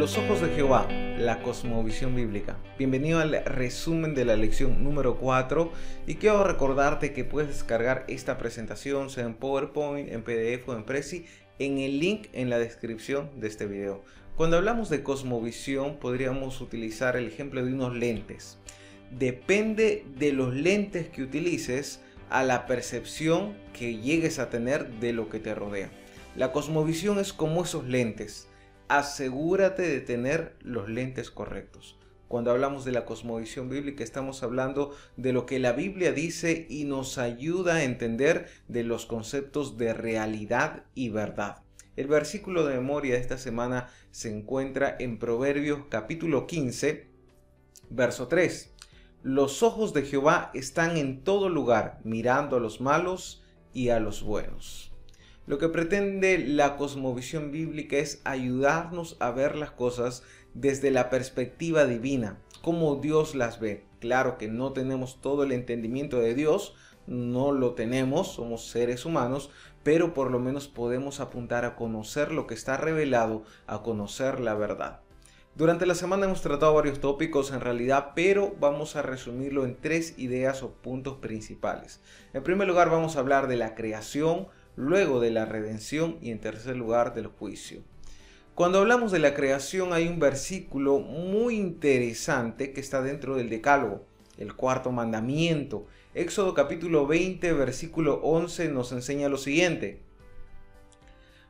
Los ojos de Jehová, la cosmovisión bíblica. Bienvenido al resumen de la lección número 4 y quiero recordarte que puedes descargar esta presentación sea en PowerPoint, en PDF o en Prezi en el link en la descripción de este video. Cuando hablamos de cosmovisión podríamos utilizar el ejemplo de unos lentes. Depende de los lentes que utilices a la percepción que llegues a tener de lo que te rodea. La cosmovisión es como esos lentes asegúrate de tener los lentes correctos. Cuando hablamos de la cosmovisión bíblica estamos hablando de lo que la Biblia dice y nos ayuda a entender de los conceptos de realidad y verdad. El versículo de memoria de esta semana se encuentra en Proverbios capítulo 15, verso 3. Los ojos de Jehová están en todo lugar, mirando a los malos y a los buenos. Lo que pretende la cosmovisión bíblica es ayudarnos a ver las cosas desde la perspectiva divina, como Dios las ve. Claro que no tenemos todo el entendimiento de Dios, no lo tenemos, somos seres humanos, pero por lo menos podemos apuntar a conocer lo que está revelado, a conocer la verdad. Durante la semana hemos tratado varios tópicos en realidad, pero vamos a resumirlo en tres ideas o puntos principales. En primer lugar vamos a hablar de la creación, luego de la redención y en tercer lugar del juicio. Cuando hablamos de la creación hay un versículo muy interesante que está dentro del Decálogo, el cuarto mandamiento. Éxodo capítulo 20 versículo 11 nos enseña lo siguiente.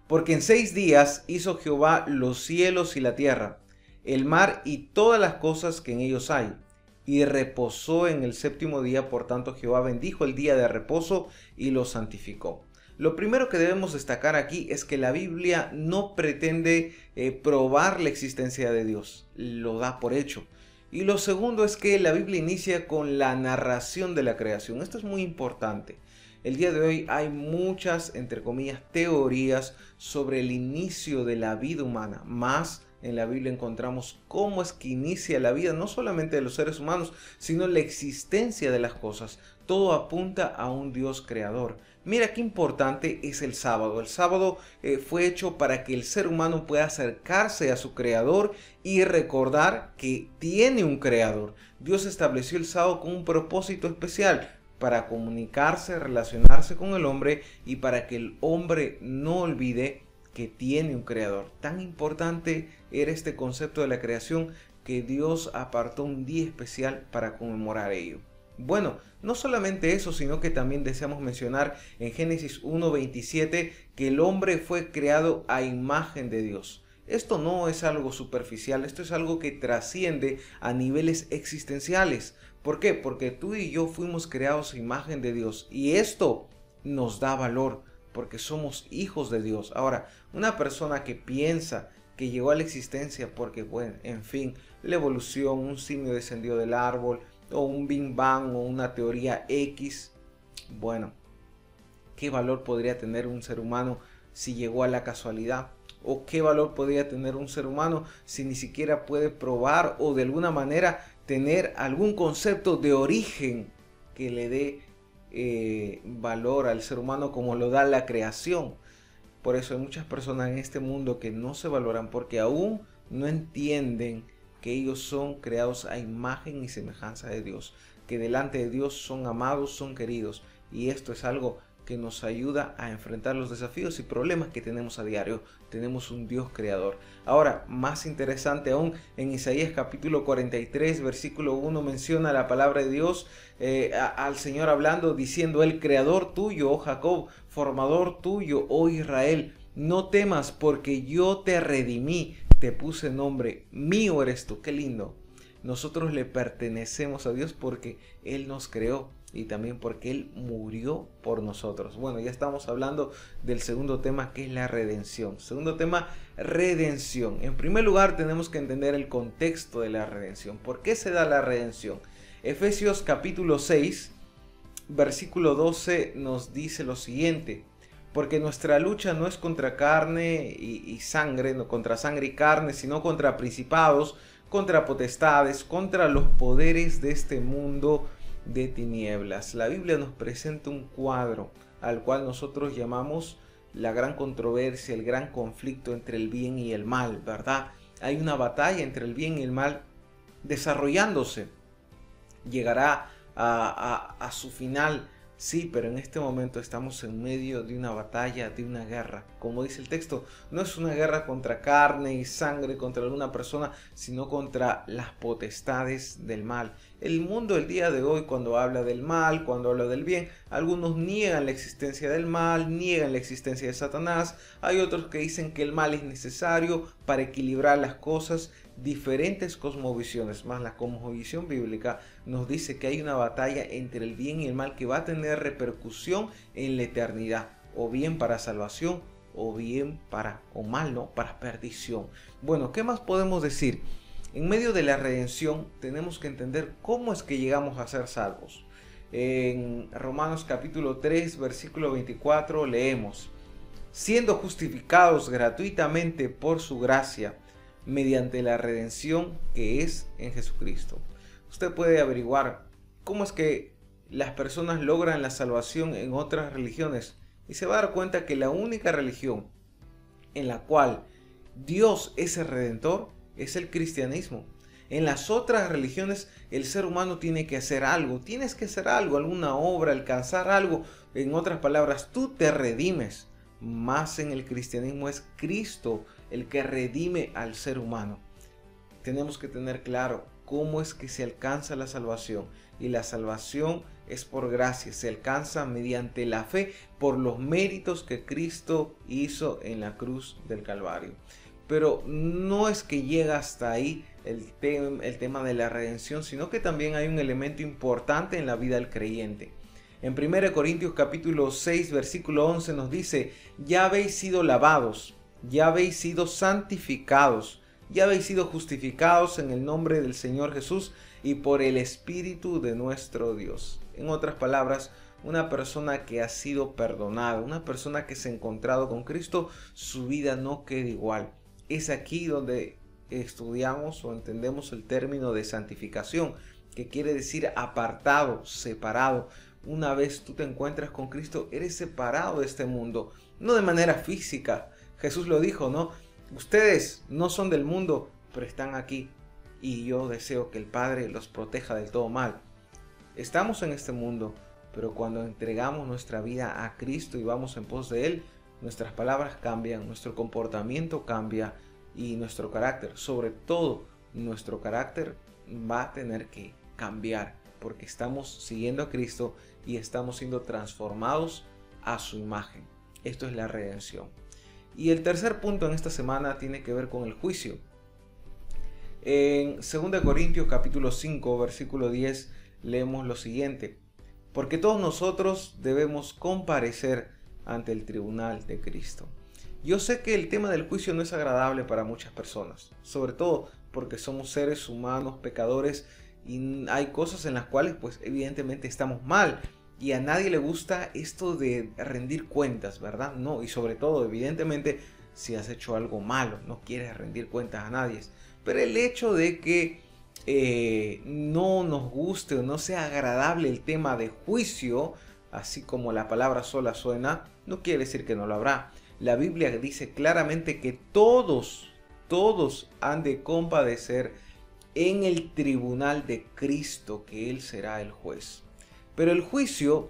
Porque en seis días hizo Jehová los cielos y la tierra, el mar y todas las cosas que en ellos hay, y reposó en el séptimo día, por tanto Jehová bendijo el día de reposo y lo santificó. Lo primero que debemos destacar aquí es que la Biblia no pretende eh, probar la existencia de Dios, lo da por hecho. Y lo segundo es que la Biblia inicia con la narración de la creación. Esto es muy importante. El día de hoy hay muchas, entre comillas, teorías sobre el inicio de la vida humana, más en la Biblia encontramos cómo es que inicia la vida, no solamente de los seres humanos, sino la existencia de las cosas. Todo apunta a un Dios creador. Mira qué importante es el sábado. El sábado eh, fue hecho para que el ser humano pueda acercarse a su creador y recordar que tiene un creador. Dios estableció el sábado con un propósito especial para comunicarse, relacionarse con el hombre y para que el hombre no olvide que tiene un creador. Tan importante era este concepto de la creación que Dios apartó un día especial para conmemorar ello. Bueno, no solamente eso, sino que también deseamos mencionar en Génesis 1.27 que el hombre fue creado a imagen de Dios. Esto no es algo superficial, esto es algo que trasciende a niveles existenciales. ¿Por qué? Porque tú y yo fuimos creados a imagen de Dios y esto nos da valor porque somos hijos de Dios. Ahora, una persona que piensa que llegó a la existencia porque, bueno, en fin, la evolución, un simio descendió del árbol, o un Big Bang, o una teoría X, bueno, ¿qué valor podría tener un ser humano si llegó a la casualidad? ¿O qué valor podría tener un ser humano si ni siquiera puede probar o de alguna manera tener algún concepto de origen que le dé eh, valor al ser humano como lo da la creación. Por eso hay muchas personas en este mundo que no se valoran porque aún no entienden que ellos son creados a imagen y semejanza de Dios, que delante de Dios son amados, son queridos. Y esto es algo que nos ayuda a enfrentar los desafíos y problemas que tenemos a diario. Tenemos un Dios creador. Ahora, más interesante aún, en Isaías capítulo 43, versículo 1 menciona la palabra de Dios eh, al Señor hablando, diciendo, el creador tuyo, oh Jacob, formador tuyo, oh Israel, no temas porque yo te redimí, te puse nombre, mío eres tú, qué lindo. Nosotros le pertenecemos a Dios porque Él nos creó y también porque Él murió por nosotros. Bueno, ya estamos hablando del segundo tema que es la redención. Segundo tema, redención. En primer lugar tenemos que entender el contexto de la redención. ¿Por qué se da la redención? Efesios capítulo 6, versículo 12 nos dice lo siguiente. Porque nuestra lucha no es contra carne y, y sangre, no contra sangre y carne, sino contra principados, contra potestades, contra los poderes de este mundo de tinieblas. La Biblia nos presenta un cuadro al cual nosotros llamamos la gran controversia, el gran conflicto entre el bien y el mal, ¿verdad? hay una batalla entre el bien y el mal desarrollándose. Llegará a, a su final Sí, pero en este momento estamos en medio de una batalla, de una guerra. Como dice el texto, no es una guerra contra carne y sangre, contra alguna persona, sino contra las potestades del mal. El mundo el día de hoy, cuando habla del mal, cuando habla del bien, algunos niegan la existencia del mal, niegan la existencia de Satanás. Hay otros que dicen que el mal es necesario para equilibrar las cosas diferentes cosmovisiones, más la cosmovisión bíblica nos dice que hay una batalla entre el bien y el mal que va a tener repercusión en la eternidad, o bien para salvación, o bien para, o mal, ¿no? Para perdición. Bueno, ¿qué más podemos decir? En medio de la redención tenemos que entender cómo es que llegamos a ser salvos. En Romanos capítulo 3, versículo 24 leemos, siendo justificados gratuitamente por su gracia, mediante la redención que es en Jesucristo. Usted puede averiguar cómo es que las personas logran la salvación en otras religiones y se va a dar cuenta que la única religión en la cual Dios es el redentor es el cristianismo. En las otras religiones el ser humano tiene que hacer algo, tienes que hacer algo, alguna obra, alcanzar algo. En otras palabras, tú te redimes. Más en el cristianismo es Cristo el que redime al ser humano. Tenemos que tener claro cómo es que se alcanza la salvación. Y la salvación es por gracia, se alcanza mediante la fe por los méritos que Cristo hizo en la cruz del Calvario. Pero no es que llega hasta ahí el, tema de la redención, sino que también hay un elemento importante en la vida del creyente. En 1 Corintios capítulo 6 versículo 11 nos dice, ya habéis sido lavados ya habéis sido santificados, ya habéis sido justificados en el nombre del Señor Jesús y por el Espíritu de nuestro Dios. En otras palabras, una persona que ha sido perdonada, una persona que se ha encontrado con Cristo, su vida no queda igual. Es aquí donde estudiamos o entendemos el término de santificación, que quiere decir apartado, separado. Una vez tú te encuentras con Cristo, eres separado de este mundo, no de manera física, Jesús lo dijo, ¿no? Ustedes no son del mundo, pero están aquí. Y yo deseo que el Padre los proteja del todo mal. Estamos en este mundo, pero cuando entregamos nuestra vida a Cristo y vamos en pos de Él, nuestras palabras cambian, nuestro comportamiento cambia y nuestro carácter, sobre todo nuestro carácter, va a tener que cambiar porque estamos siguiendo a Cristo y estamos siendo transformados a su imagen. Esto es la redención. Y el tercer punto en esta semana tiene que ver con el juicio. En 2 Corintios capítulo 5 versículo 10 leemos lo siguiente. Porque todos nosotros debemos comparecer ante el tribunal de Cristo. Yo sé que el tema del juicio no es agradable para muchas personas, sobre todo porque somos seres humanos pecadores y hay cosas en las cuales pues evidentemente estamos mal y a nadie le gusta esto de rendir cuentas, ¿verdad? No, y sobre todo, evidentemente, si has hecho algo malo, no quieres rendir cuentas a nadie. Pero el hecho de que eh, no nos guste o no sea agradable el tema de juicio, así como la palabra sola suena, no quiere decir que no lo habrá. La Biblia dice claramente que todos, todos han de compadecer en el tribunal de Cristo, que Él será el juez. Pero el juicio,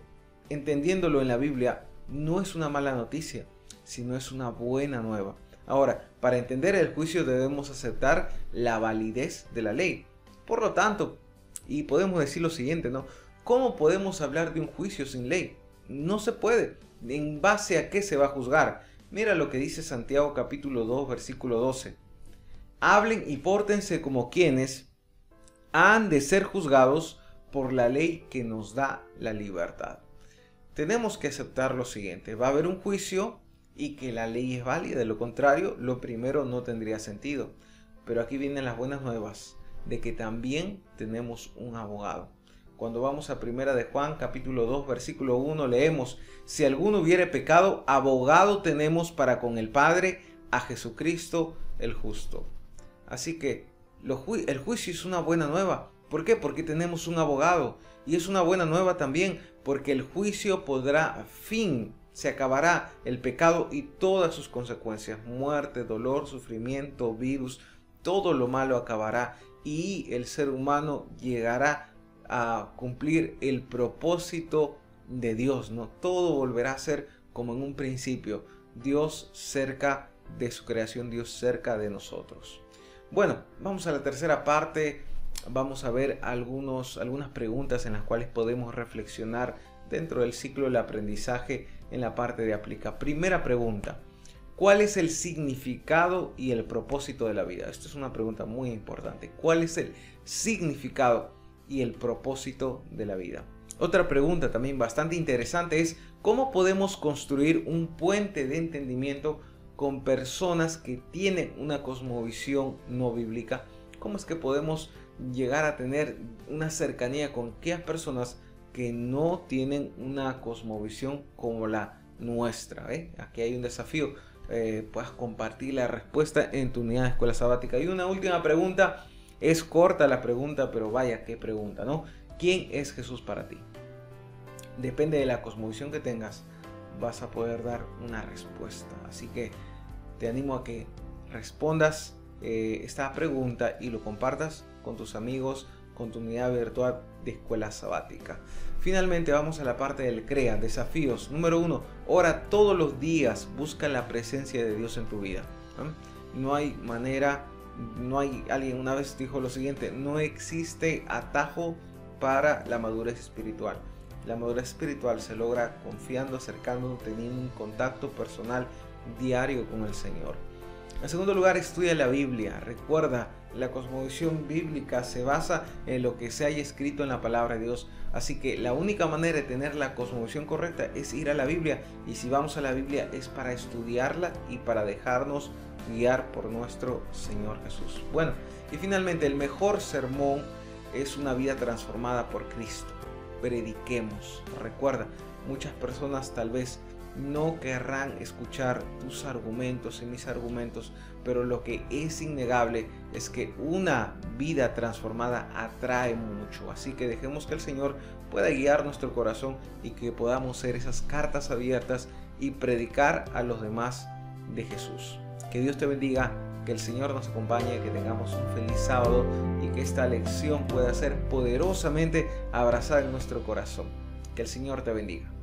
entendiéndolo en la Biblia, no es una mala noticia, sino es una buena nueva. Ahora, para entender el juicio debemos aceptar la validez de la ley. Por lo tanto, y podemos decir lo siguiente, ¿no? ¿Cómo podemos hablar de un juicio sin ley? No se puede. ¿En base a qué se va a juzgar? Mira lo que dice Santiago capítulo 2 versículo 12. Hablen y pórtense como quienes han de ser juzgados por la ley que nos da la libertad. Tenemos que aceptar lo siguiente, va a haber un juicio y que la ley es válida, de lo contrario, lo primero no tendría sentido. Pero aquí vienen las buenas nuevas de que también tenemos un abogado. Cuando vamos a Primera de Juan, capítulo 2, versículo 1, leemos, si alguno hubiere pecado, abogado tenemos para con el Padre a Jesucristo el justo. Así que el juicio es una buena nueva, ¿Por qué? Porque tenemos un abogado. Y es una buena nueva también, porque el juicio podrá fin, se acabará el pecado y todas sus consecuencias, muerte, dolor, sufrimiento, virus, todo lo malo acabará y el ser humano llegará a cumplir el propósito de Dios, ¿no? Todo volverá a ser como en un principio, Dios cerca de su creación, Dios cerca de nosotros. Bueno, vamos a la tercera parte, vamos a ver algunos, algunas preguntas en las cuales podemos reflexionar dentro del ciclo del aprendizaje en la parte de aplica. Primera pregunta, ¿cuál es el significado y el propósito de la vida? Esta es una pregunta muy importante. ¿Cuál es el significado y el propósito de la vida? Otra pregunta también bastante interesante es cómo podemos construir un puente de entendimiento con personas que tienen una cosmovisión no bíblica. ¿Cómo es que podemos llegar a tener una cercanía con aquellas personas que no tienen una cosmovisión como la nuestra? Aquí hay un desafío. Eh, puedes compartir la respuesta en tu unidad de escuela sabática. Y una última pregunta. Es corta la pregunta, pero vaya qué pregunta, ¿no? ¿Quién es Jesús para ti? depende de la cosmovisión que tengas, vas a poder dar una respuesta. Así que te animo a que respondas eh, esta pregunta y lo compartas con tus amigos, con tu unidad virtual de escuela sabática. Finalmente vamos a la parte del CREA, desafíos. Número uno, ora todos los días, busca la presencia de Dios en tu vida. No hay manera, no hay, alguien una vez dijo lo siguiente, no existe atajo para la madurez espiritual. La madurez espiritual se logra confiando, acercando, teniendo un contacto personal diario con el Señor. En segundo lugar, estudia la Biblia. Recuerda, la cosmovisión bíblica se basa en lo que se haya escrito en la palabra de Dios. Así que la única manera de tener la cosmovisión correcta es ir a la Biblia. Y si vamos a la Biblia es para estudiarla y para dejarnos guiar por nuestro Señor Jesús. Bueno, y finalmente el mejor sermón es una vida transformada por Cristo prediquemos. Recuerda, muchas personas tal vez no querrán escuchar tus argumentos y mis argumentos, pero lo que es innegable es que una vida transformada atrae mucho. Así que dejemos que el Señor pueda guiar nuestro corazón y que podamos ser esas cartas abiertas y predicar a los demás de Jesús. Que Dios te bendiga que el Señor nos acompañe, que tengamos un feliz sábado y que esta lección pueda ser poderosamente abrazada en nuestro corazón. Que el Señor te bendiga.